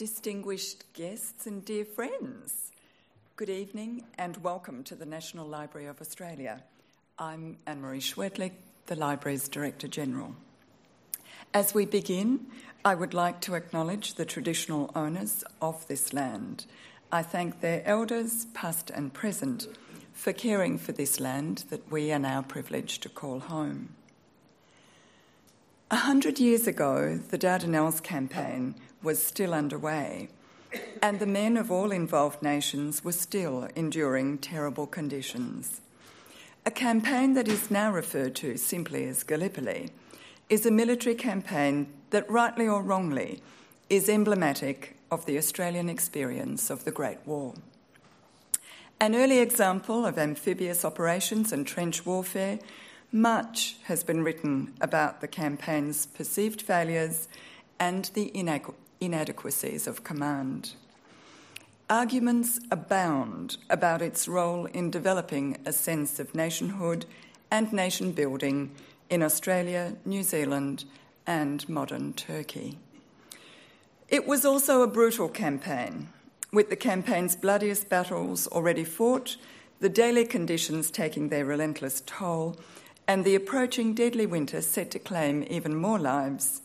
distinguished guests and dear friends. Good evening and welcome to the National Library of Australia. I'm Anne Marie Schwirtlich, the Library's Director General. As we begin, I would like to acknowledge the traditional owners of this land. I thank their elders, past and present, for caring for this land that we are now privileged to call home. A hundred years ago, the Dardanelles campaign was still underway, and the men of all involved nations were still enduring terrible conditions. A campaign that is now referred to simply as Gallipoli is a military campaign that, rightly or wrongly, is emblematic of the Australian experience of the Great War. An early example of amphibious operations and trench warfare much has been written about the campaign's perceived failures and the inadequacies of command. Arguments abound about its role in developing a sense of nationhood and nation building in Australia, New Zealand, and modern Turkey. It was also a brutal campaign, with the campaign's bloodiest battles already fought, the daily conditions taking their relentless toll, and the approaching deadly winter set to claim even more lives,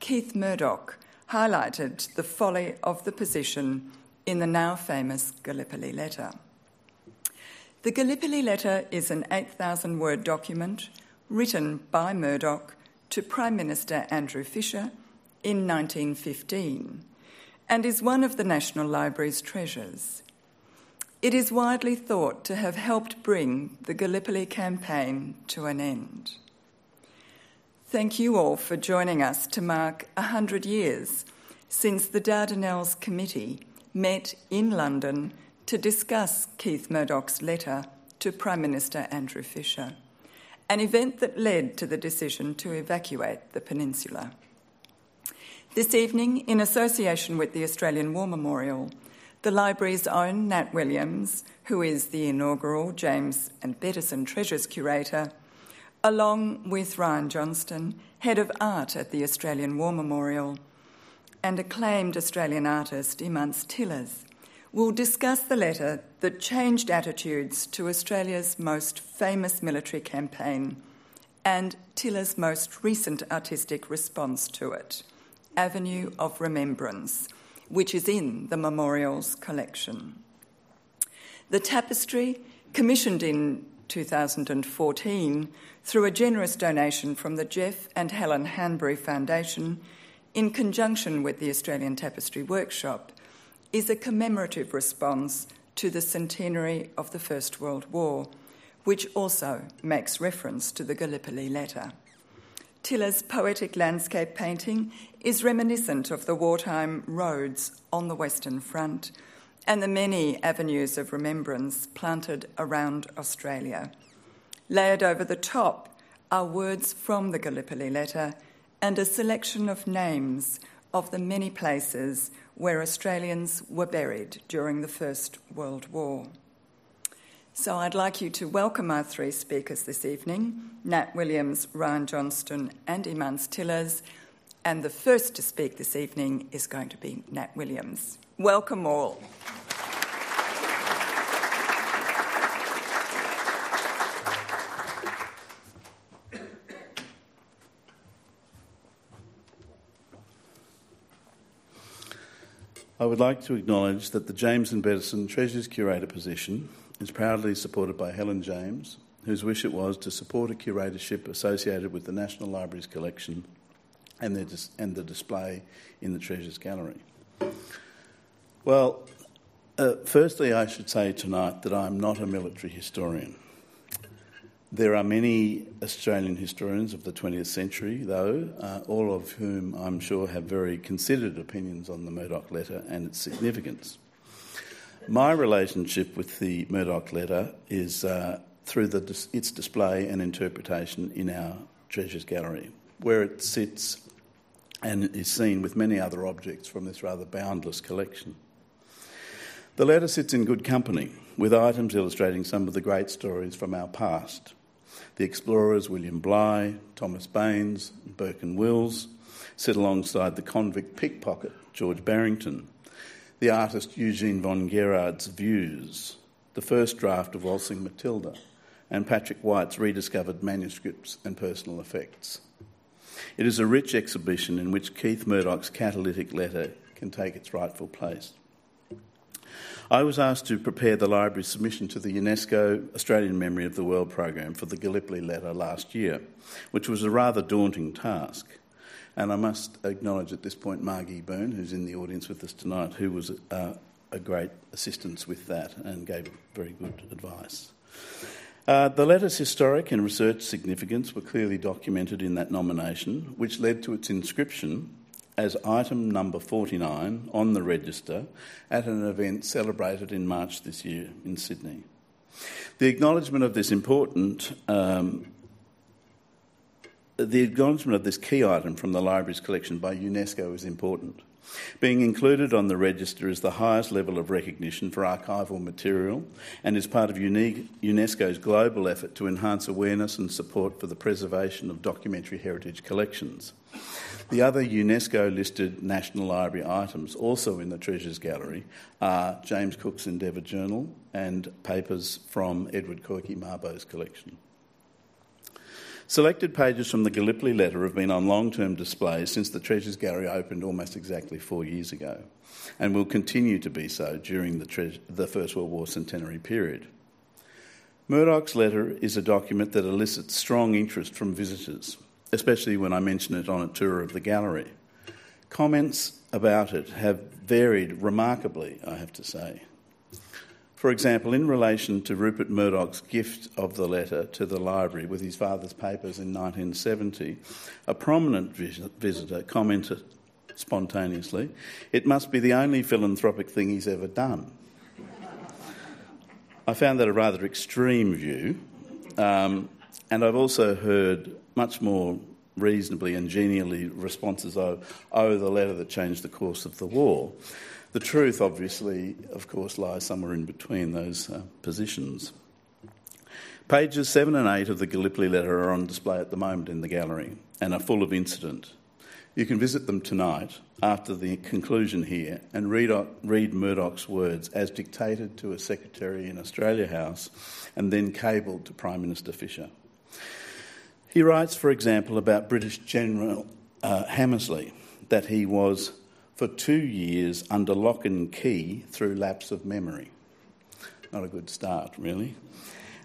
Keith Murdoch highlighted the folly of the position in the now famous Gallipoli letter. The Gallipoli letter is an 8,000 word document written by Murdoch to Prime Minister Andrew Fisher in 1915 and is one of the National Library's treasures. It is widely thought to have helped bring the Gallipoli campaign to an end. Thank you all for joining us to mark 100 years since the Dardanelles Committee met in London to discuss Keith Murdoch's letter to Prime Minister Andrew Fisher, an event that led to the decision to evacuate the peninsula. This evening, in association with the Australian War Memorial, the library's own Nat Williams, who is the inaugural James and Bettison Treasures Curator, along with Ryan Johnston, Head of Art at the Australian War Memorial, and acclaimed Australian artist Imants Tillers, will discuss the letter that changed attitudes to Australia's most famous military campaign and Tillers' most recent artistic response to it, Avenue of Remembrance which is in the memorial's collection. The tapestry, commissioned in 2014 through a generous donation from the Geoff and Helen Handbury Foundation, in conjunction with the Australian Tapestry Workshop, is a commemorative response to the centenary of the First World War, which also makes reference to the Gallipoli letter. Tillers' poetic landscape painting is reminiscent of the wartime roads on the Western Front and the many avenues of remembrance planted around Australia. Layered over the top are words from the Gallipoli letter and a selection of names of the many places where Australians were buried during the First World War. So I'd like you to welcome our three speakers this evening Nat Williams, Ryan Johnston, and Imants Tillers. And the first to speak this evening is going to be Nat Williams. Welcome all. I would like to acknowledge that the James and Bettison Treasures Curator position is proudly supported by Helen James, whose wish it was to support a curatorship associated with the National Library's collection and, dis- and the display in the Treasures Gallery. Well, uh, firstly, I should say tonight that I'm not a military historian. There are many Australian historians of the 20th century, though, uh, all of whom I'm sure have very considered opinions on the Murdoch letter and its significance. My relationship with the Murdoch letter is uh, through the, its display and interpretation in our Treasures Gallery, where it sits and is seen with many other objects from this rather boundless collection. The letter sits in good company, with items illustrating some of the great stories from our past. The explorers William Bligh, Thomas Baines, Burke and Wills sit alongside the convict pickpocket George Barrington, the artist Eugene von Guérard's Views, the first draft of Waltzing Matilda, and Patrick White's rediscovered manuscripts and personal effects. It is a rich exhibition in which Keith Murdoch's catalytic letter can take its rightful place. I was asked to prepare the library's submission to the UNESCO Australian Memory of the World program for the Gallipoli letter last year, which was a rather daunting task. And I must acknowledge at this point Margie Byrne, who's in the audience with us tonight, who was uh, a great assistance with that and gave very good advice. Uh, the letter's historic and research significance were clearly documented in that nomination, which led to its inscription as item number 49 on the register at an event celebrated in March this year in Sydney. The acknowledgement of this important um, the acknowledgement of this key item from the library's collection by UNESCO is important. Being included on the register is the highest level of recognition for archival material and is part of UNESCO's global effort to enhance awareness and support for the preservation of documentary heritage collections. The other UNESCO listed National Library items, also in the Treasures Gallery, are James Cook's Endeavour Journal and papers from Edward Koiki-Mabo's collection. Selected pages from the Gallipoli letter have been on long term display since the Treasures Gallery opened almost exactly four years ago and will continue to be so during the, tre- the First World War centenary period. Murdoch's letter is a document that elicits strong interest from visitors, especially when I mention it on a tour of the gallery. Comments about it have varied remarkably, I have to say. For example, in relation to Rupert Murdoch's gift of the letter to the library with his father's papers in 1970, a prominent visitor commented spontaneously, It must be the only philanthropic thing he's ever done. I found that a rather extreme view, um, and I've also heard much more reasonably and genially responses oh, oh, the letter that changed the course of the war. The truth, obviously, of course, lies somewhere in between those uh, positions. Pages 7 and 8 of the Gallipoli letter are on display at the moment in the gallery and are full of incident. You can visit them tonight after the conclusion here and read, read Murdoch's words as dictated to a secretary in Australia House and then cabled to Prime Minister Fisher. He writes, for example, about British General uh, Hammersley that he was for two years under lock and key through lapse of memory. Not a good start, really.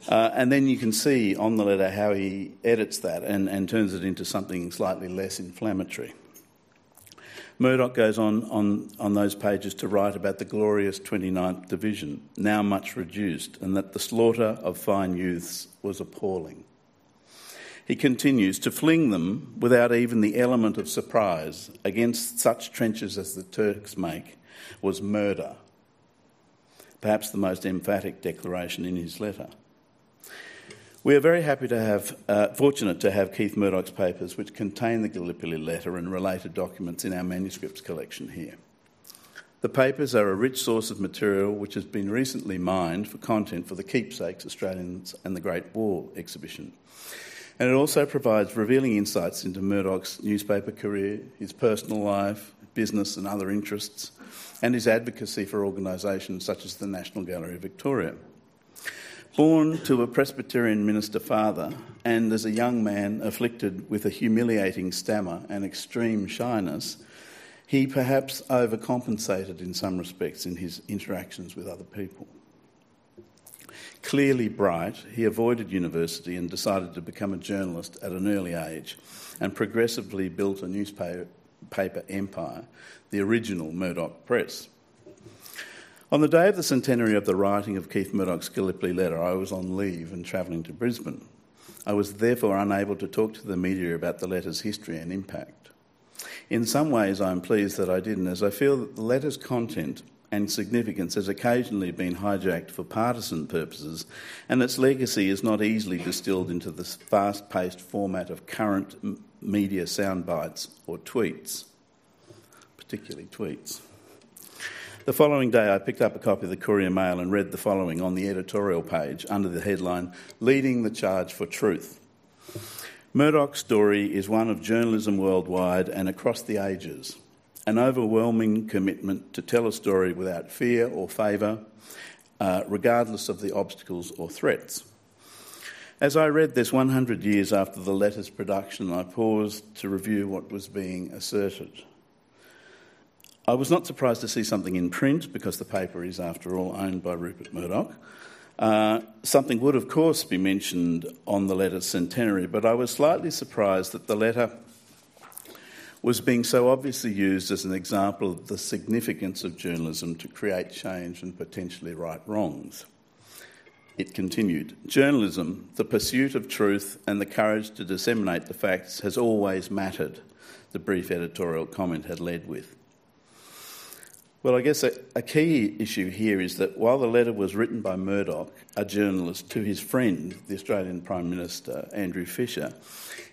Uh, and then you can see on the letter how he edits that and, and turns it into something slightly less inflammatory. Murdoch goes on, on on those pages to write about the glorious 29th Division, now much reduced, and that the slaughter of fine youths was appalling. He continues to fling them without even the element of surprise against such trenches as the Turks make was murder. Perhaps the most emphatic declaration in his letter. We are very happy to have, uh, fortunate to have Keith Murdoch's papers, which contain the Gallipoli letter and related documents, in our manuscripts collection here. The papers are a rich source of material which has been recently mined for content for the Keepsakes Australians and the Great War exhibition. And it also provides revealing insights into Murdoch's newspaper career, his personal life, business, and other interests, and his advocacy for organisations such as the National Gallery of Victoria. Born to a Presbyterian minister father, and as a young man afflicted with a humiliating stammer and extreme shyness, he perhaps overcompensated in some respects in his interactions with other people. Clearly bright, he avoided university and decided to become a journalist at an early age and progressively built a newspaper empire, the original Murdoch Press. On the day of the centenary of the writing of Keith Murdoch's Gallipoli letter, I was on leave and travelling to Brisbane. I was therefore unable to talk to the media about the letter's history and impact. In some ways, I am pleased that I didn't, as I feel that the letter's content and significance has occasionally been hijacked for partisan purposes, and its legacy is not easily distilled into the fast paced format of current media soundbites or tweets, particularly tweets. The following day, I picked up a copy of the Courier Mail and read the following on the editorial page under the headline Leading the Charge for Truth. Murdoch's story is one of journalism worldwide and across the ages an overwhelming commitment to tell a story without fear or favour, uh, regardless of the obstacles or threats. As I read this 100 years after the letter's production, I paused to review what was being asserted. I was not surprised to see something in print because the paper is, after all, owned by Rupert Murdoch. Uh, something would, of course, be mentioned on the letter's centenary, but I was slightly surprised that the letter was being so obviously used as an example of the significance of journalism to create change and potentially right wrongs. It continued Journalism, the pursuit of truth and the courage to disseminate the facts, has always mattered, the brief editorial comment had led with. Well, I guess a, a, key issue here is that while the letter was written by Murdoch, a journalist, to his friend, the Australian Prime Minister Andrew Fisher,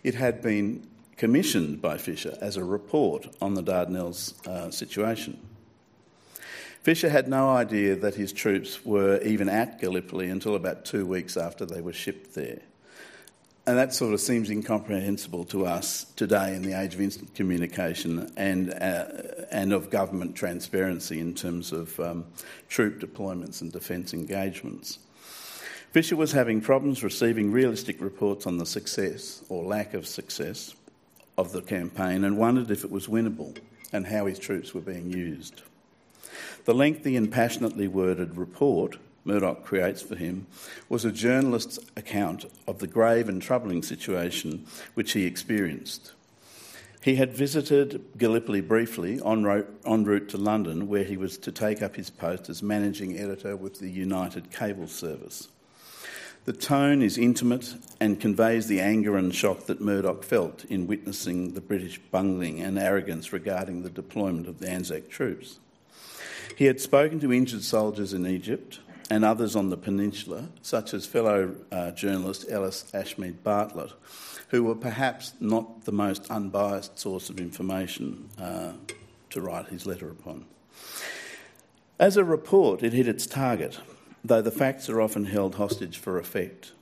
it had been commissioned by Fisher as a report on the Dardanelles uh, situation. Fisher had no idea that his troops were even at Gallipoli until about two weeks after they were shipped there. And that sort of seems incomprehensible to us today in the age of instant communication and, uh, and of government transparency in terms of um, troop deployments and defence engagements. Fisher was having problems receiving realistic reports on the success or lack of success of the campaign and wondered if it was winnable and how his troops were being used. The lengthy and passionately worded report Murdoch creates for him was a journalist's account of the grave and troubling situation which he experienced. He had visited Gallipoli briefly en route, en route to London, where he was to take up his post as managing editor with the United Cable Service. The tone is intimate and conveys the anger and shock that Murdoch felt in witnessing the British bungling and arrogance regarding the deployment of the Anzac troops. He had spoken to injured soldiers in Egypt, and others on the peninsula, such as fellow uh, journalist Ellis Ashmead Bartlett, who were perhaps not the most unbiased source of information uh, to write his letter upon. As a report, it hit its target, though the facts are often held hostage for effect,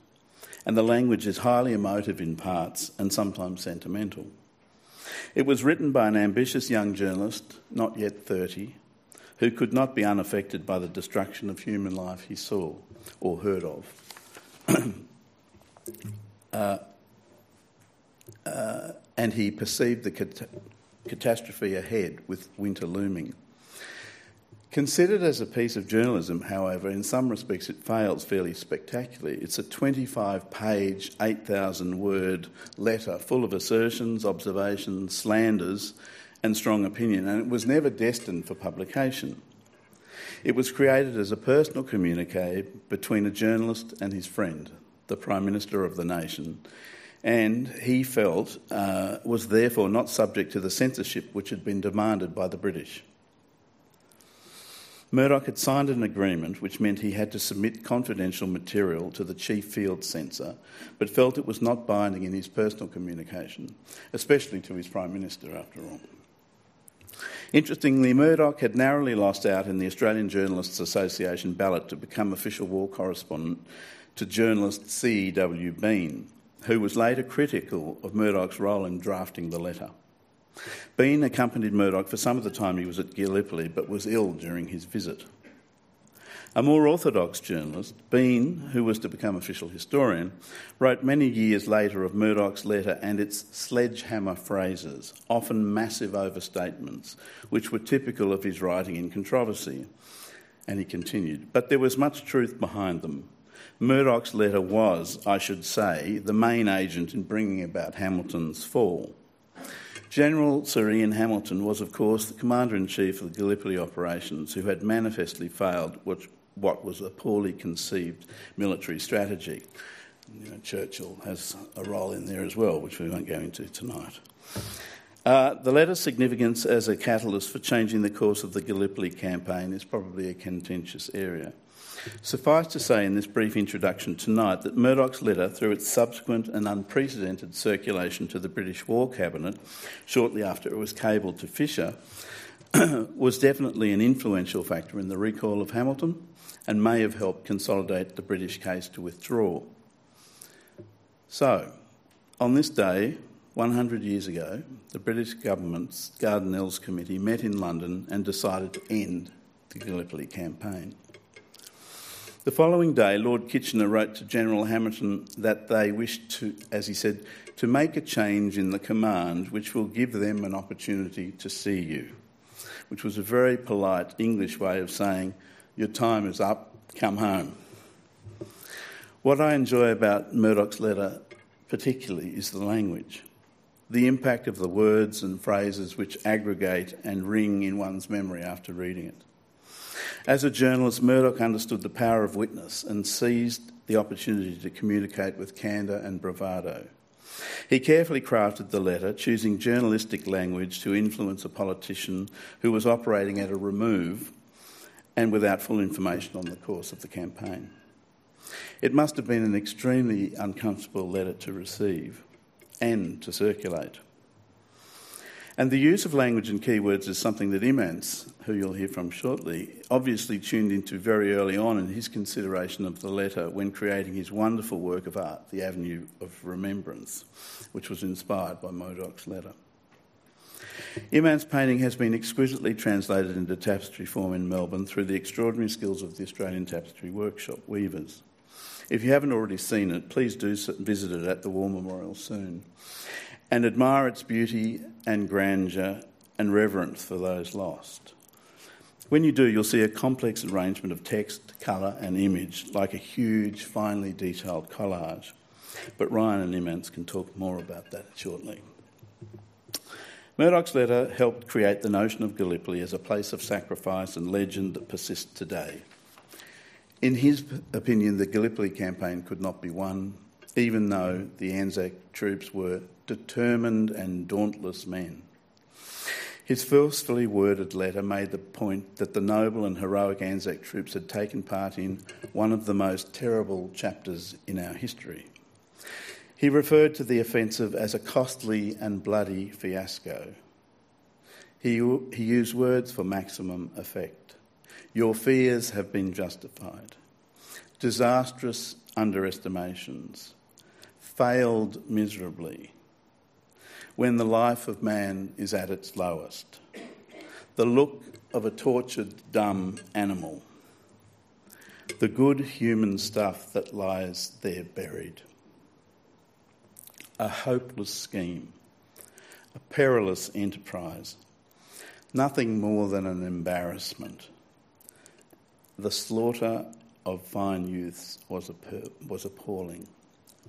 and the language is highly emotive in parts and sometimes sentimental. It was written by an ambitious young journalist, not yet 30, who could not be unaffected by the destruction of human life he saw or heard of. uh, uh, and he perceived the cat- catastrophe ahead with winter looming. Considered as a piece of journalism, however, in some respects it fails fairly spectacularly. It's a 25 page, 8,000 word letter full of assertions, observations, slanders, and strong opinion, and it was never destined for publication. It was created as a personal communique between a journalist and his friend, the Prime Minister of the nation, and he felt uh, was therefore not subject to the censorship which had been demanded by the British. Murdoch had signed an agreement which meant he had to submit confidential material to the chief field censor, but felt it was not binding in his personal communication, especially to his Prime Minister, after all. Interestingly, Murdoch had narrowly lost out in the Australian Journalists Association ballot to become official war correspondent to journalist C.W. Bean, who was later critical of Murdoch's role in drafting the letter. Bean accompanied Murdoch for some of the time he was at Gallipoli, but was ill during his visit. A more orthodox journalist, Bean, who was to become official historian, wrote many years later of Murdoch's letter and its sledgehammer phrases, often massive overstatements, which were typical of his writing in controversy. And he continued, but there was much truth behind them. Murdoch's letter was, I should say, the main agent in bringing about Hamilton's fall. General Sir Ian Hamilton was, of course, the Commander in Chief of the Gallipoli operations, who had manifestly failed what, what was a poorly conceived military strategy. You know, Churchill has a role in there as well, which we won't go into tonight. Uh, the letter's significance as a catalyst for changing the course of the Gallipoli campaign is probably a contentious area. Suffice to say in this brief introduction tonight that Murdoch's letter, through its subsequent and unprecedented circulation to the British War Cabinet shortly after it was cabled to Fisher, was definitely an influential factor in the recall of Hamilton and may have helped consolidate the British case to withdraw. So, on this day, 100 years ago, the British government's Dardanelles Committee met in London and decided to end the Gallipoli campaign. The following day, Lord Kitchener wrote to General Hamilton that they wished to, as he said, to make a change in the command which will give them an opportunity to see you, which was a very polite English way of saying, Your time is up, come home. What I enjoy about Murdoch's letter particularly is the language the impact of the words and phrases which aggregate and ring in one's memory after reading it. As a journalist, Murdoch understood the power of witness and seized the opportunity to communicate with candour and bravado. He carefully crafted the letter, choosing journalistic language to influence a politician who was operating at a remove and without full information on the course of the campaign. It must have been an extremely uncomfortable letter to receive and to circulate. And the use of language and keywords is something that Imants, who you'll hear from shortly, obviously tuned into very early on in his consideration of the letter when creating his wonderful work of art, The Avenue of Remembrance, which was inspired by Murdoch's letter. Imants' painting has been exquisitely translated into tapestry form in Melbourne through the extraordinary skills of the Australian Tapestry Workshop weavers. If you haven't already seen it, please do visit it at the War Memorial soon and admire its beauty and grandeur and reverence for those lost. When you do, you'll see a complex arrangement of text, colour, and image, like a huge, finely detailed collage. But Ryan and Imants can talk more about that shortly. Murdoch's letter helped create the notion of Gallipoli as a place of sacrifice and legend that persists today. In his opinion, the Gallipoli campaign could not be won, even though the Anzac troops were determined and dauntless men. His forcefully worded letter made the point that the noble and heroic Anzac troops had taken part in one of the most terrible chapters in our history. He referred to the offensive as a costly and bloody fiasco. He, he used words for maximum effect. Your fears have been justified. Disastrous underestimations. Failed miserably. When the life of man is at its lowest. The look of a tortured, dumb animal. The good human stuff that lies there buried. A hopeless scheme. A perilous enterprise. Nothing more than an embarrassment the slaughter of fine youths was, was appalling,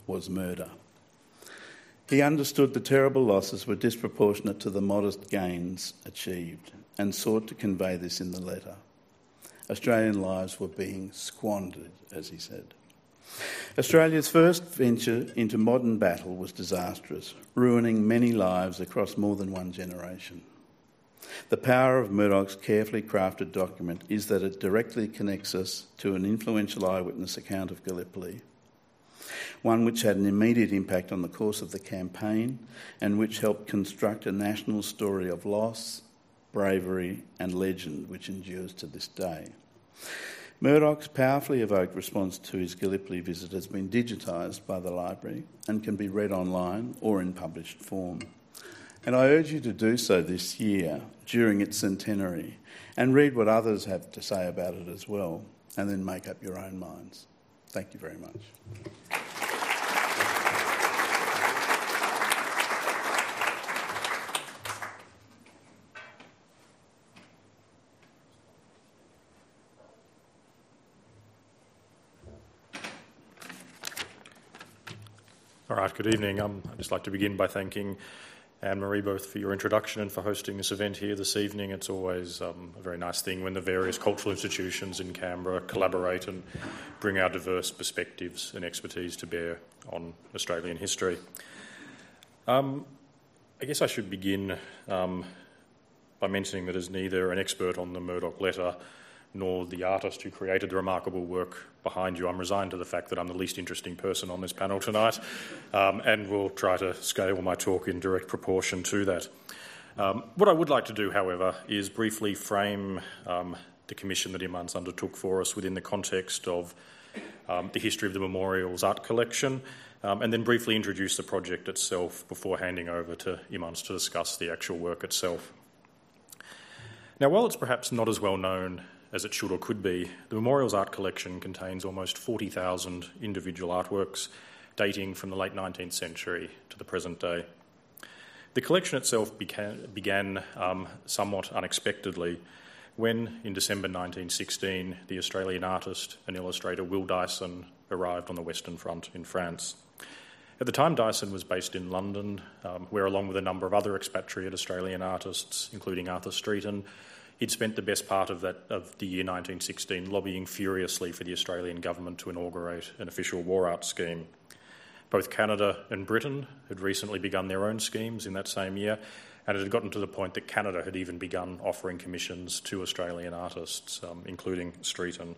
was murder. He understood the terrible losses were disproportionate to the modest gains achieved and sought to convey this in the letter. Australian lives were being squandered, as he said. Australia's first venture into modern battle was disastrous, ruining many lives across more than one generation. The power of Murdoch's carefully crafted document is that it directly connects us to an influential eyewitness account of Gallipoli, one which had an immediate impact on the course of the campaign and which helped construct a national story of loss, bravery, and legend which endures to this day. Murdoch's powerfully evoked response to his Gallipoli visit has been digitised by the library and can be read online or in published form. And I urge you to do so this year during its centenary and read what others have to say about it as well, and then make up your own minds. Thank you very much. All right, good evening. Um, I'd just like to begin by thanking Anne Marie, both for your introduction and for hosting this event here this evening. It's always um, a very nice thing when the various cultural institutions in Canberra collaborate and bring our diverse perspectives and expertise to bear on Australian history. Um, I guess I should begin um, by mentioning that as neither an expert on the Murdoch letter nor the artist who created the remarkable work behind you. I'm resigned to the fact that I'm the least interesting person on this panel tonight, um, and will try to scale my talk in direct proportion to that. Um, what I would like to do, however, is briefly frame um, the commission that Imants undertook for us within the context of um, the history of the memorial's art collection, um, and then briefly introduce the project itself before handing over to Imants to discuss the actual work itself. Now, while it's perhaps not as well known as it should or could be, the memorial's art collection contains almost 40,000 individual artworks dating from the late 19th century to the present day. The collection itself began, began um, somewhat unexpectedly when, in December 1916, the Australian artist and illustrator Will Dyson arrived on the Western Front in France. At the time, Dyson was based in London, um, where, along with a number of other expatriate Australian artists, including Arthur Streeton, he'd spent the best part of, that, of the year 1916 lobbying furiously for the Australian government to inaugurate an official war art scheme. Both Canada and Britain had recently begun their own schemes in that same year, and it had gotten to the point that Canada had even begun offering commissions to Australian artists, um, including Streeton.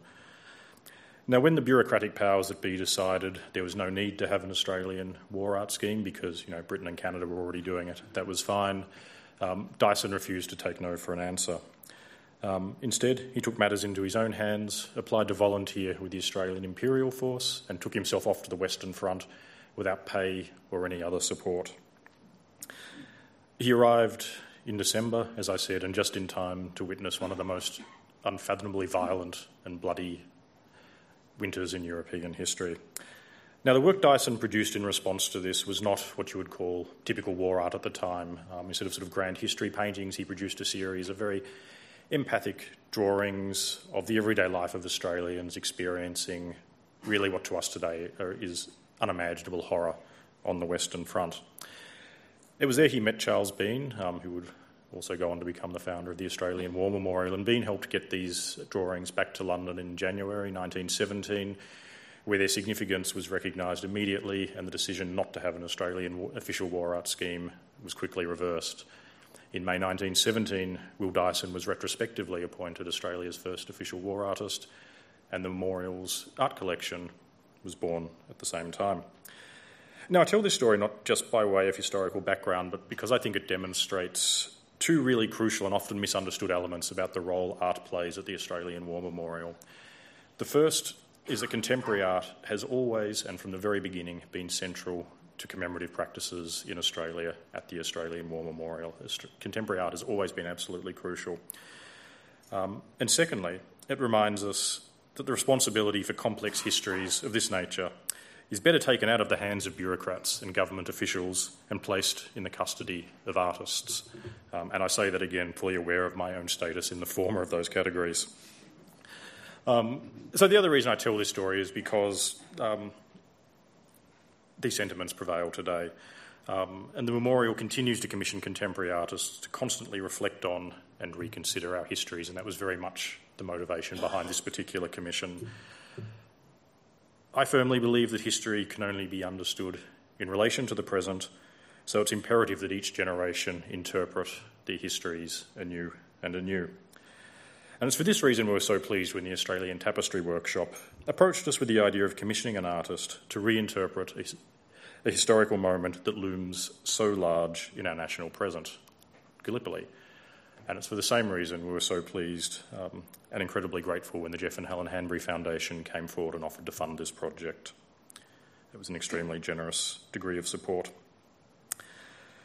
Now, when the bureaucratic powers that be decided there was no need to have an Australian war art scheme because you know Britain and Canada were already doing it, that was fine. Um, Dyson refused to take no for an answer. Um, instead, he took matters into his own hands, applied to volunteer with the Australian Imperial Force, and took himself off to the Western Front without pay or any other support. He arrived in December, as I said, and just in time to witness one of the most unfathomably violent and bloody winters in European history. Now, the work Dyson produced in response to this was not what you would call typical war art at the time. Um, instead of sort of grand history paintings, he produced a series of very empathic drawings of the everyday life of Australians experiencing really what to us today is unimaginable horror on the Western Front. It was there he met Charles Bean, um, who would also go on to become the founder of the Australian War Memorial. And Bean helped get these drawings back to London in January 1917, where their significance was recognised immediately, and the decision not to have an Australian official war art scheme was quickly reversed. In May 1917, Will Dyson was retrospectively appointed Australia's first official war artist, and the memorial's art collection was born at the same time. Now, I tell this story not just by way of historical background, but because I think it demonstrates two really crucial and often misunderstood elements about the role art plays at the Australian War Memorial. The first is that contemporary art has always and from the very beginning been central to commemorative practices in Australia at the Australian War Memorial. Contemporary art has always been absolutely crucial. Um, and secondly, it reminds us that the responsibility for complex histories of this nature is better taken out of the hands of bureaucrats and government officials and placed in the custody of artists. Um, and I say that again, fully aware of my own status in the former of those categories. Um, so, the other reason I tell this story is because um, these sentiments prevail today. Um, and the memorial continues to commission contemporary artists to constantly reflect on and reconsider our histories, and that was very much the motivation behind this particular commission. I firmly believe that history can only be understood in relation to the present, so it's imperative that each generation interpret their histories anew and anew. And it's for this reason we were so pleased when the Australian Tapestry Workshop approached us with the idea of commissioning an artist to reinterpret a, a historical moment that looms so large in our national present, Gallipoli. And it's for the same reason we were so pleased um, and incredibly grateful when the Geoff and Helen Handbury Foundation came forward and offered to fund this project. It was an extremely generous degree of support.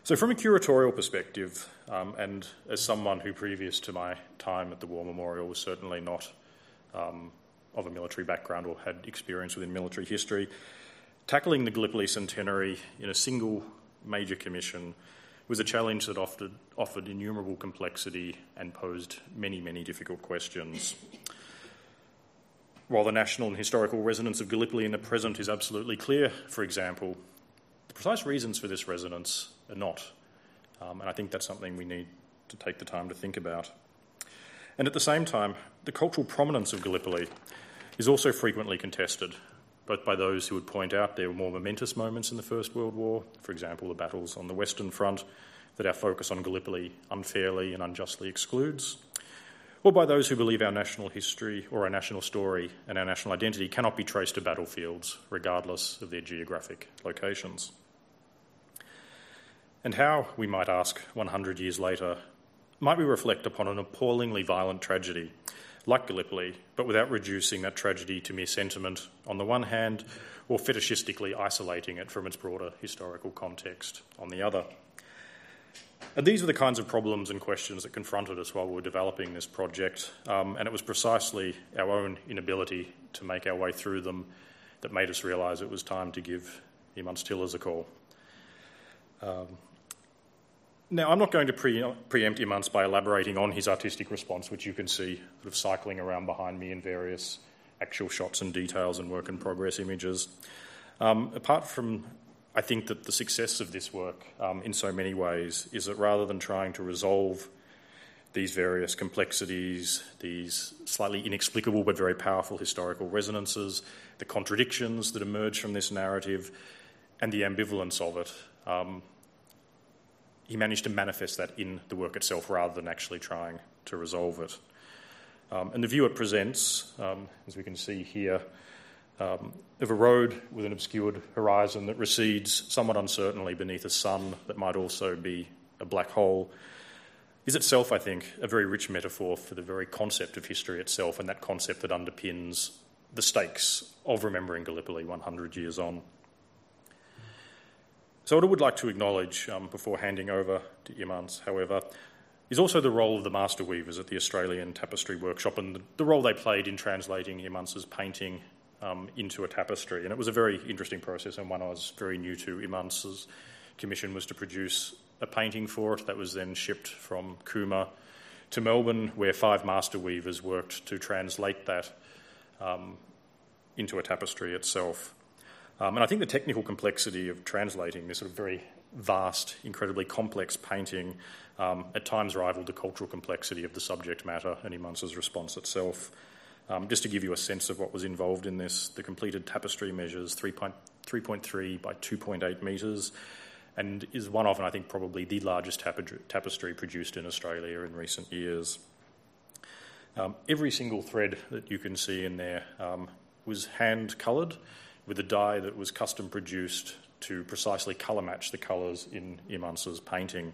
So, from a curatorial perspective, um, and as someone who, previous to my time at the War Memorial, was certainly not um, of a military background or had experience within military history, tackling the Gallipoli centenary in a single major commission was a challenge that offered, offered innumerable complexity and posed many, many difficult questions. While the national and historical resonance of Gallipoli in the present is absolutely clear, for example, the precise reasons for this resonance are not. Um, and I think that's something we need to take the time to think about. And at the same time, the cultural prominence of Gallipoli is also frequently contested, both by those who would point out there were more momentous moments in the First World War, for example, the battles on the Western Front, that our focus on Gallipoli unfairly and unjustly excludes, or by those who believe our national history or our national story and our national identity cannot be traced to battlefields, regardless of their geographic locations. And how, we might ask, 100 years later, might we reflect upon an appallingly violent tragedy like Gallipoli, but without reducing that tragedy to mere sentiment on the one hand, or fetishistically isolating it from its broader historical context on the other. And these are the kinds of problems and questions that confronted us while we were developing this project, um, and it was precisely our own inability to make our way through them that made us realise it was time to give Imants Tillers a call. Um, now, I'm not going to pre- preempt Imants by elaborating on his artistic response, which you can see sort of cycling around behind me in various actual shots and details and work in progress images. Um, apart from, I think that the success of this work um, in so many ways is that rather than trying to resolve these various complexities, these slightly inexplicable but very powerful historical resonances, the contradictions that emerge from this narrative, and the ambivalence of it, um, he managed to manifest that in the work itself rather than actually trying to resolve it. Um, and the view it presents, um, as we can see here, um, of a road with an obscured horizon that recedes somewhat uncertainly beneath a sun that might also be a black hole, is itself, I think, a very rich metaphor for the very concept of history itself and that concept that underpins the stakes of remembering Gallipoli 100 years on. So, what I would like to acknowledge um, before handing over to Imants, however, is also the role of the master weavers at the Australian Tapestry Workshop and the, role they played in translating Imants's painting um, into a tapestry. And it was a very interesting process and one I was very new to. Imants's commission was to produce a painting for it that was then shipped from Cooma to Melbourne, where five master weavers worked to translate that um, into a tapestry itself. Um, and I think the technical complexity of translating this sort of very vast, incredibly complex painting um, at times rivaled the cultural complexity of the subject matter and Imants's response itself. Um, just to give you a sense of what was involved in this, the completed tapestry measures 3.3 by 2.8 metres and is one of, and I think probably the largest tapestry produced in Australia in recent years. Um, every single thread that you can see in there um, was hand coloured with a dye that was custom produced to precisely colour match the colours in Imants's painting.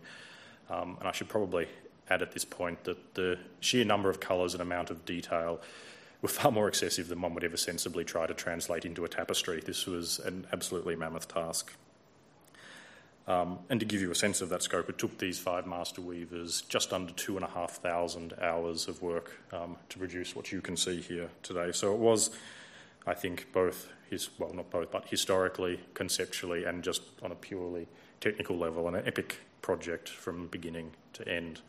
Um, and I should probably add at this point that the sheer number of colours and amount of detail were far more excessive than one would ever sensibly try to translate into a tapestry. This was an absolutely mammoth task. Um, and to give you a sense of that scope, it took these five master weavers just under two and a half thousand hours of work um, to produce what you can see here today. So it was, I think, both his well, not both, but historically, conceptually, and just on a purely technical level, an epic project from beginning to end.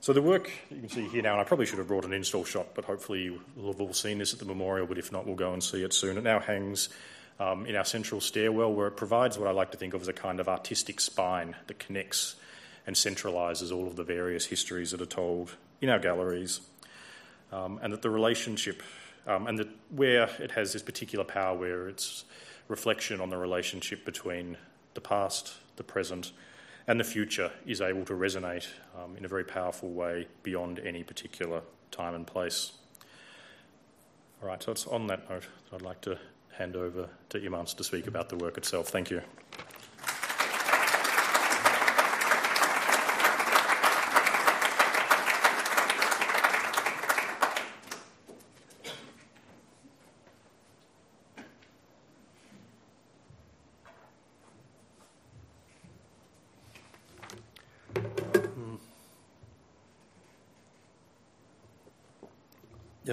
So the work you can see here now, and I probably should have brought an install shot, but hopefully you will have all seen this at the memorial. But if not, we'll go and see it soon. It now hangs um, in our central stairwell, where it provides what I like to think of as a kind of artistic spine that connects and centralises all of the various histories that are told in our galleries, um, and that the relationship, um, and that where it has this particular power, where it's reflection on the relationship between the past, the present, and the future is able to resonate um, in a very powerful way beyond any particular time and place. All right, so it's on that note that I'd like to hand over to Imants to speak about the work itself. Thank you.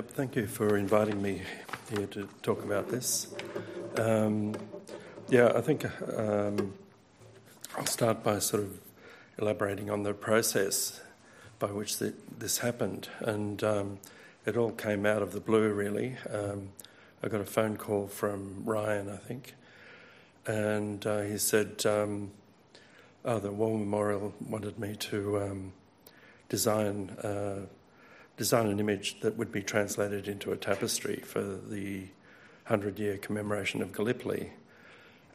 Yep, thank you for inviting me here to talk about this. Um, yeah, I think um, I'll start by sort of elaborating on the process by which the, this happened. And um, it all came out of the blue, really. Um, I got a phone call from Ryan, I think, and uh, he said, um, Oh, the War Memorial wanted me to um, design. Uh, design an image that would be translated into a tapestry for the 100 year commemoration of Gallipoli.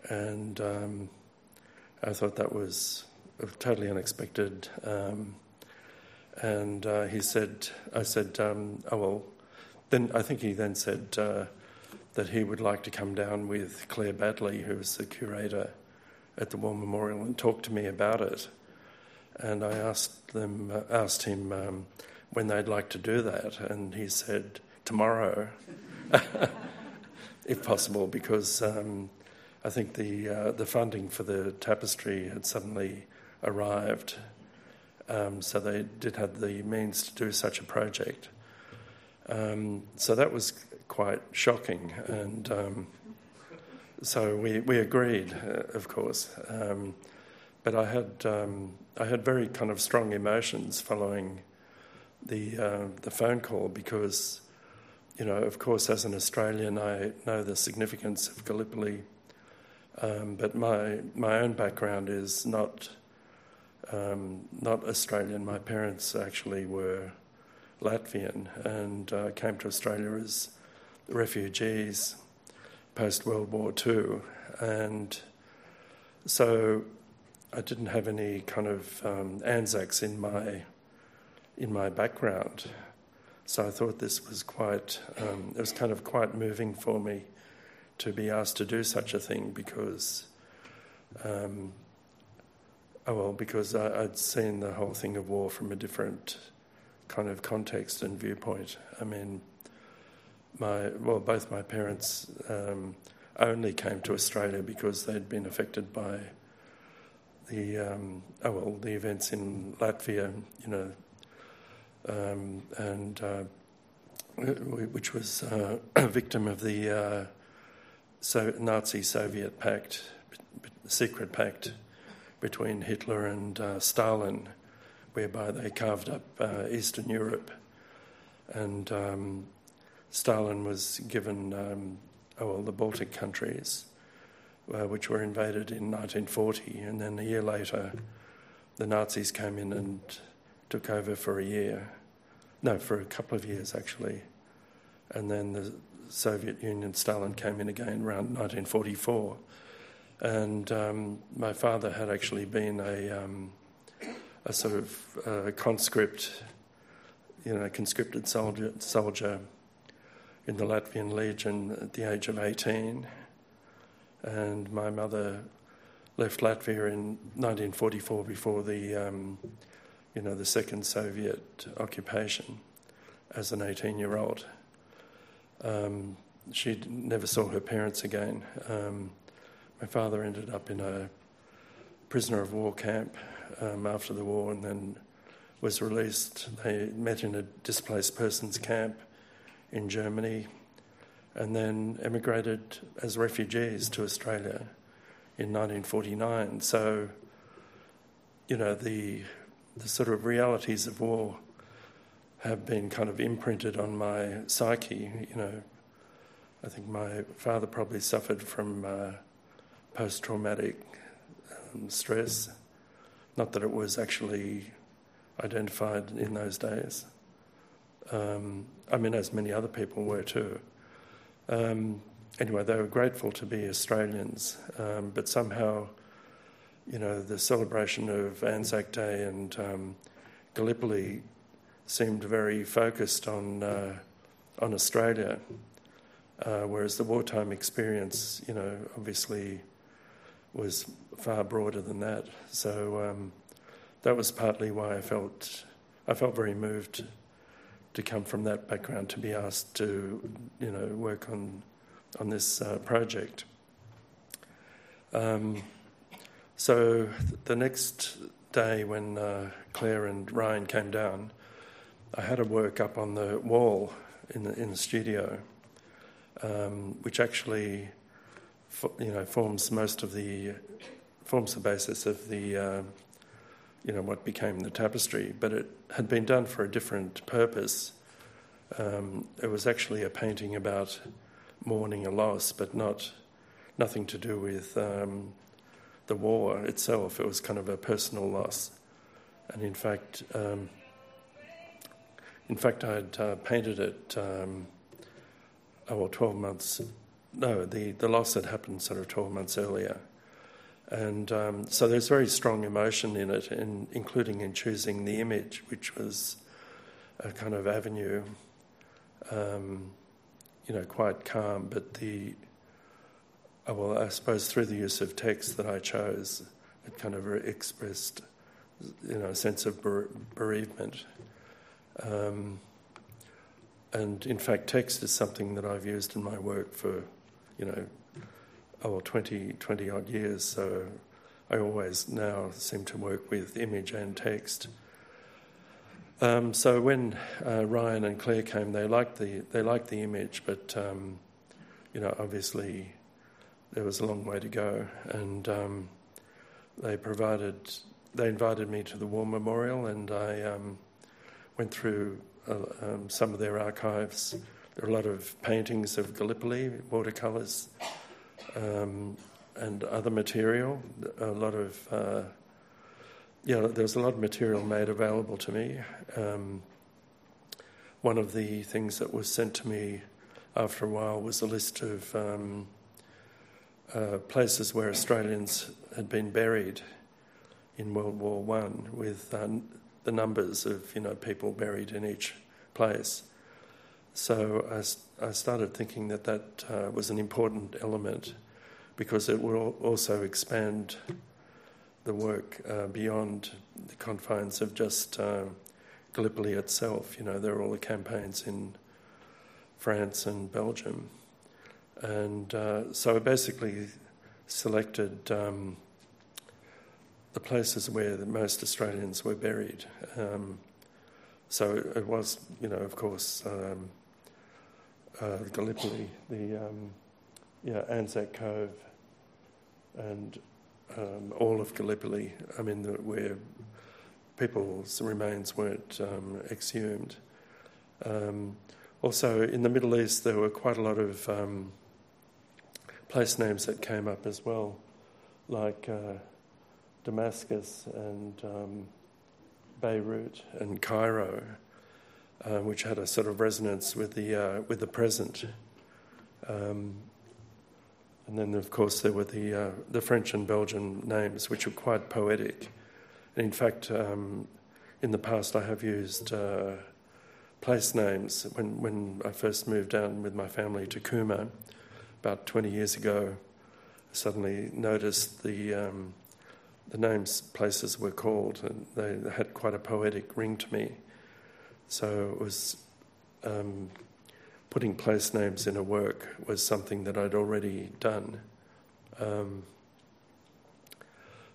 And um, I thought that was totally unexpected. Um, and uh, he said, I said, um, oh, well, then I think he then said uh, that he would like to come down with Claire Badley, who was the curator at the War Memorial, and talk to me about it. And I asked them, uh, asked him um, when they'd like to do that, and he said tomorrow, if possible, because um, I think the uh, the funding for the tapestry had suddenly arrived, um, so they did have the means to do such a project. Um, so that was quite shocking, and um, so we we agreed, uh, of course. Um, but I had um, I had very kind of strong emotions following the uh, the phone call because, you know, of course, as an Australian, I know the significance of Gallipoli, um, but my my own background is not um, not Australian. My parents actually were Latvian and uh, came to Australia as refugees post World War II, and so I didn't have any kind of um, Anzacs in my in my background, so I thought this was quite um, it was kind of quite moving for me to be asked to do such a thing because. Um, oh well, because I, I'd seen the whole thing of war from a different kind of context and viewpoint. I mean, my well, both my parents um, only came to Australia because they'd been affected by the um, oh well the events in Latvia, you know, um, and uh, which was uh, a victim of the uh, so Nazi Soviet pact, secret pact between Hitler and uh, Stalin, whereby they carved up uh, Eastern Europe, and um, Stalin was given um, oh well the Baltic countries uh, which were invaded in 1940, and then a year later, the Nazis came in and took over for a year. No, for a couple of years actually. And then the Soviet Union, Stalin came in again around 1944. And um, my father had actually been a, um, a sort of uh, conscript, you know, conscripted soldier, soldier in the Latvian Legion at the age of 18 and my mother left Latvia in 1944 before the, um, you know, the second Soviet occupation as an 18-year-old. Um, she never saw her parents again. Um, my father ended up in a prisoner of war camp um, after the war and then was released. They met in a displaced persons camp in Germany and then emigrated as refugees to Australia in 1949. So, you know, the, the sort of realities of war have been kind of imprinted on my psyche. You know, I think my father probably suffered from uh, post traumatic um, stress. Not that it was actually identified in those days. Um, I mean, as many other people were too. Um, anyway, they were grateful to be Australians, um, but somehow, you know, the celebration of Anzac Day and um, Gallipoli seemed very focused on uh, on Australia, uh, whereas the wartime experience, you know, obviously was far broader than that. So um, that was partly why I felt I felt very moved to come from that background to be asked to, you know, work on on this uh, project. Um, so the next day, when uh, Claire and Ryan came down, I had a work up on the wall in the in the studio, um, which actually, you know, forms most of the forms the basis of the. Uh, you know, what became the tapestry, but it had been done for a different purpose. Um, it was actually a painting about mourning a loss, but not nothing to do with um, the war itself. It was kind of a personal loss, and in fact, um, in fact, I had uh, painted it. Um, oh, well, twelve months. No, the the loss had happened sort of twelve months earlier. And um, so there's very strong emotion in it, in, including in choosing the image, which was a kind of avenue, um, you know, quite calm. But the, well, I suppose through the use of text that I chose, it kind of expressed, you know, a sense of bereavement. Um, and in fact, text is something that I've used in my work for, you know, oh, 20, 20 odd years. So I always now seem to work with image and text. Um, so when uh, Ryan and Claire came, they liked the they liked the image, but um, you know, obviously there was a long way to go, and um, they provided they invited me to the War Memorial, and I um, went through uh, um, some of their archives. There are a lot of paintings of Gallipoli, watercolours, um, and other material. A lot of uh, yeah, there was a lot of material made available to me. Um, one of the things that was sent to me after a while was a list of um, uh, places where Australians had been buried in World War One, with uh, the numbers of you know people buried in each place. So I, I started thinking that that uh, was an important element because it will also expand the work uh, beyond the confines of just uh, Gallipoli itself. You know, there are all the campaigns in France and Belgium. And uh, so I basically selected um, the places where the most Australians were buried. Um, so it was, you know, of course, um, uh, Gallipoli, the um, yeah, Anzac Cove, and um, all of Gallipoli, I mean, the, where people's remains weren't um, exhumed. Um, also, in the Middle East, there were quite a lot of place names that came up as well, like uh, Damascus and um, Beirut and Cairo, uh, which had a sort of resonance with the uh, with the present. Um, and then, of course, there were the, uh, the French and Belgian names, which were quite poetic. And in fact, um, in the past, I have used uh, place names. When, when I first moved down with my family to Cooma about 20 years ago, I suddenly noticed the, um, the names places were called, and they had quite a poetic ring to me. So it was. Um, putting place names in a work was something that I'd already done. Um,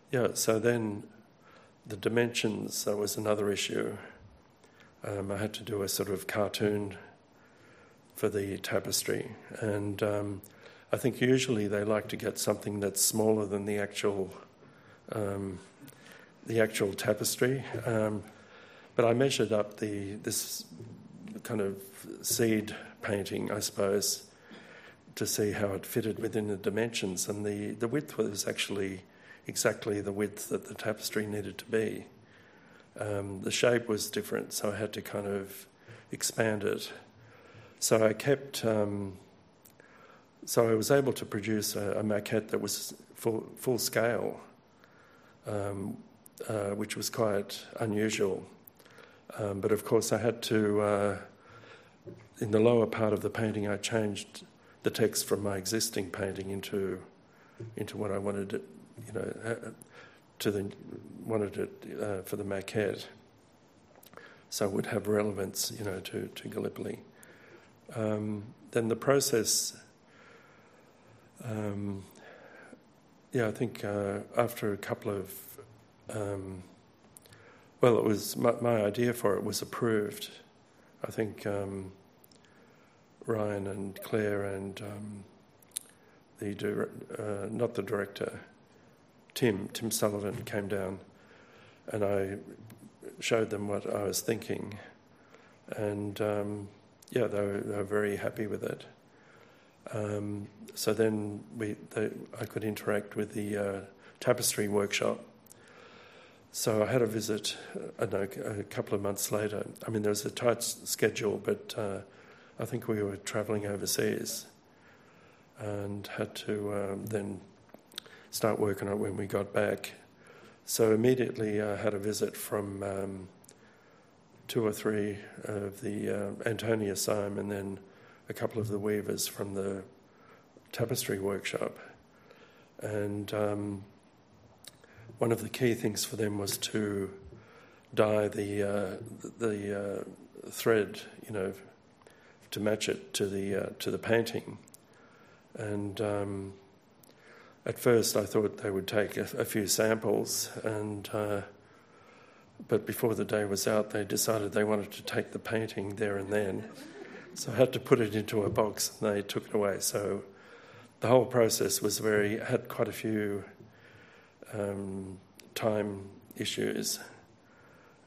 yeah, so then the dimensions that was another issue. Um, I had to do a sort of cartoon for the tapestry, and um, I think usually they like to get something that's smaller than the actual um, the actual tapestry. Um, but I measured up the this kind of seed painting, I suppose, to see how it fitted within the dimensions. And the, the width was actually exactly the width that the tapestry needed to be. Um, the shape was different, so I had to kind of expand it. So I kept, um, so I was able to produce a, a maquette that was full, full scale, um, uh, which was quite unusual. Um, but of course, I had to. Uh, in the lower part of the painting, I changed the text from my existing painting into into what I wanted it, you know, uh, to the wanted it uh, for the maquette, so it would have relevance, you know, to to Gallipoli. Um, then the process. Um, yeah, I think uh, after a couple of, um, well, it was my, my, idea for it was approved. I think um, Ryan and Claire and um, the uh, not the director, Tim Tim Sullivan came down, and I showed them what I was thinking, and um, yeah, they were, they were, very happy with it. Um, so then we, I could interact with the uh, tapestry workshop. So I had a visit, a couple of months later. I mean, there was a tight schedule, but uh, I think we were travelling overseas and had to um, then start working on it when we got back. So immediately I had a visit from um, two or three of the uh, Antonia Syme and then a couple of the weavers from the tapestry workshop. And um, one of the key things for them was to dye the, uh, the uh, thread, you know, to match it to the uh, to the painting. And um, at first, I thought they would take a, a few samples, and uh, but before the day was out, they decided they wanted to take the painting there and then. So I had to put it into a box, and they took it away. So the whole process was very had quite a few um, time issues.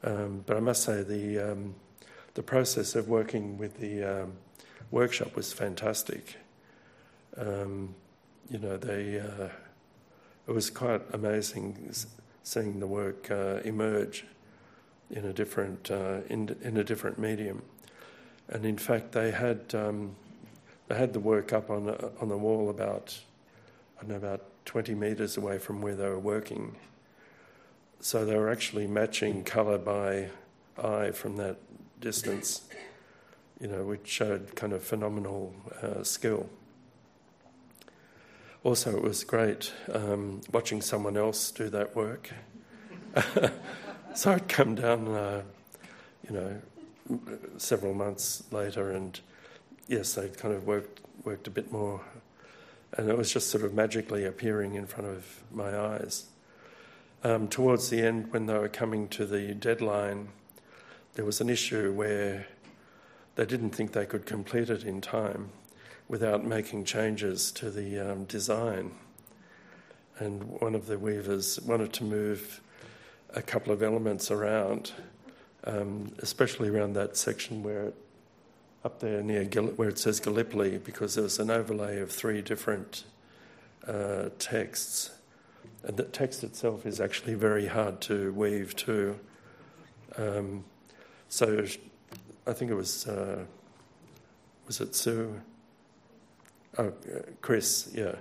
Um, but I must say the um, the process of working with the um, workshop was fantastic. Um, you know, they uh, it was quite amazing seeing the work uh, emerge in a different uh, in, in a different medium. And in fact, they had um, they had the work up on the, on the wall about I don't know about 20 meters away from where they were working. So they were actually matching colour by eye from that distance, you know, which showed kind of phenomenal uh, skill. Also, it was great um, watching someone else do that work. so I'd come down, uh, you know, several months later, and yes, they'd kind of worked worked a bit more, and it was just sort of magically appearing in front of my eyes. Um, towards the end, when they were coming to the deadline, there was an issue where they didn't think they could complete it in time without making changes to the um, design. And one of the weavers wanted to move a couple of elements around, um, especially around that section where it, up there near where it says Gallipoli, because there was an overlay of three different uh, texts. And the text itself is actually very hard to weave too. Um, so I think it was, uh, was it Sue? Oh, uh, Chris, yeah.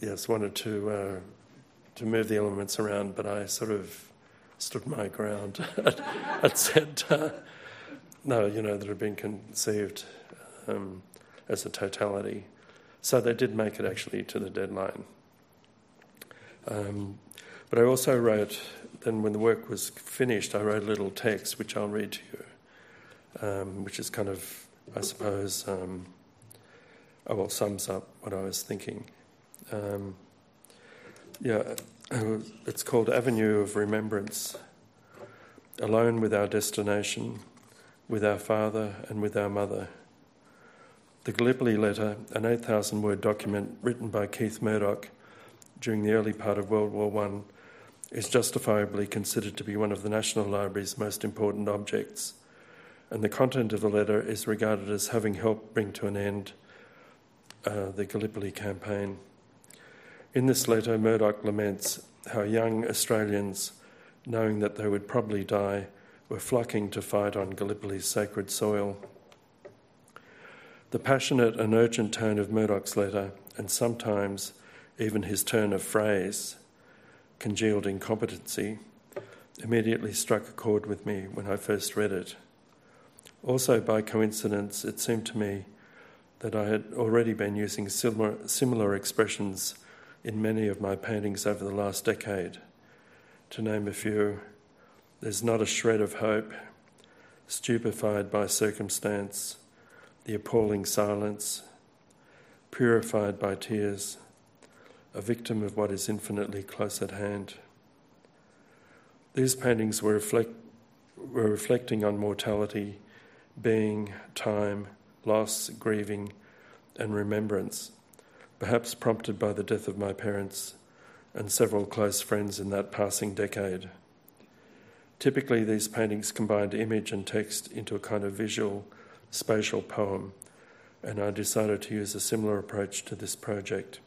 Yes, wanted to uh, to move the elements around, but I sort of stood my ground. I said, uh, no, you know, that had been conceived um, as a totality. So they did make it actually to the deadline. Um, but I also wrote, then when the work was finished, I wrote a little text which I'll read to you, um, which is kind of, I suppose, um, oh, well, sums up what I was thinking. Um, yeah, uh, it's called Avenue of Remembrance. Alone with our destination, with our father and with our mother. The Gallipoli letter, an 8,000 word document written by Keith Murdoch during the early part of World War I, is justifiably considered to be one of the National Library's most important objects, and the content of the letter is regarded as having helped bring to an end uh, the Gallipoli campaign. In this letter, Murdoch laments how young Australians, knowing that they would probably die, were flocking to fight on Gallipoli's sacred soil. The passionate and urgent tone of Murdoch's letter, and sometimes even his turn of phrase, congealed incompetency, immediately struck a chord with me when I first read it. Also, by coincidence, it seemed to me that I had already been using similar, similar expressions in many of my paintings over the last decade. To name a few, there's not a shred of hope, stupefied by circumstance, the appalling silence, purified by tears, a victim of what is infinitely close at hand. These paintings were, reflect, were reflecting on mortality, being, time, loss, grieving, and remembrance perhaps prompted by the death of my parents and several close friends in that passing decade. Typically, these paintings combined image and text into a kind of visual, spatial poem, and I decided to use a similar approach to this project.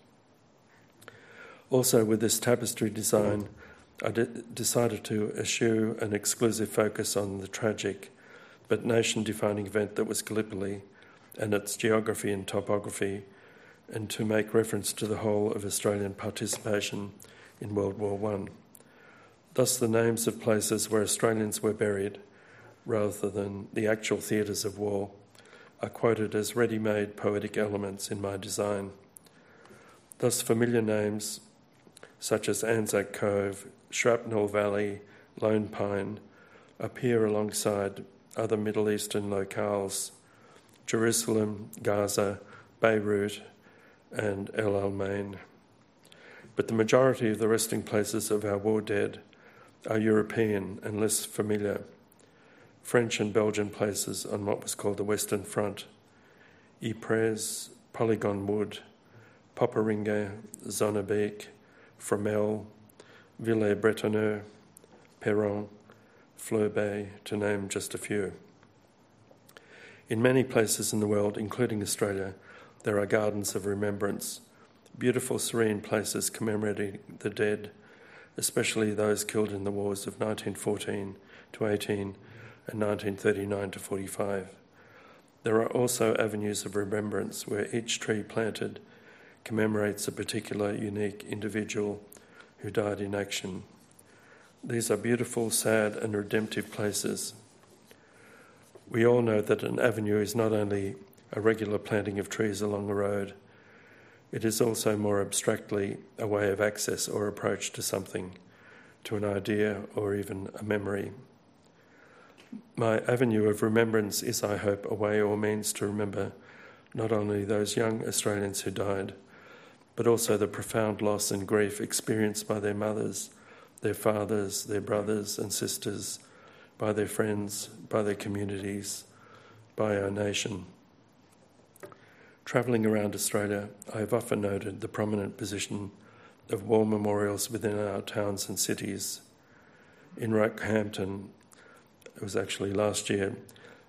Also, with this tapestry design, I de- decided to eschew an exclusive focus on the tragic but nation defining event that was Gallipoli and its geography and topography and to make reference to the whole of Australian participation in World War I. Thus, the names of places where Australians were buried, rather than the actual theatres of war, are quoted as ready made poetic elements in my design. Thus, familiar names such as Anzac Cove, Shrapnel Valley, Lone Pine appear alongside other Middle Eastern locales Jerusalem, Gaza, Beirut, and El Alamein. But the majority of the resting places of our war dead are European and less familiar. French and Belgian places on what was called the Western Front Ypres, Polygon Wood, Poperinghe, Zonnebeke, Fromelles, Villers-Bretonneux, Peronne, Bay, to name just a few. In many places in the world, including Australia, there are gardens of remembrance, beautiful, serene places commemorating the dead, especially those killed in the wars of 1914 to 18 and 1939 to 45. There are also avenues of remembrance where each tree planted commemorates a particular unique individual who died in action. These are beautiful, sad, and redemptive places. We all know that an avenue is not only a regular planting of trees along a road, it is also more abstractly a way of access or approach to something, to an idea or even a memory. My avenue of remembrance is, I hope, a way or means to remember not only those young Australians who died, but also the profound loss and grief experienced by their mothers, their fathers, their brothers and sisters, by their friends, by their communities, by our nation. Travelling around Australia, I have often noted the prominent position of war memorials within our towns and cities. In Rockhampton, it was actually last year,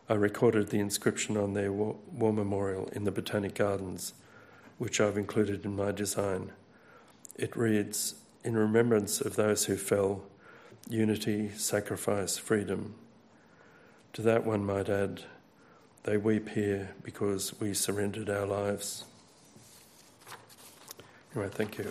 I recorded the inscription on their war, war memorial in the Botanic Gardens which I've included in my design. It reads In remembrance of those who fell, unity, sacrifice, freedom. To that one might add, they weep here because we surrendered our lives. Anyway, thank you.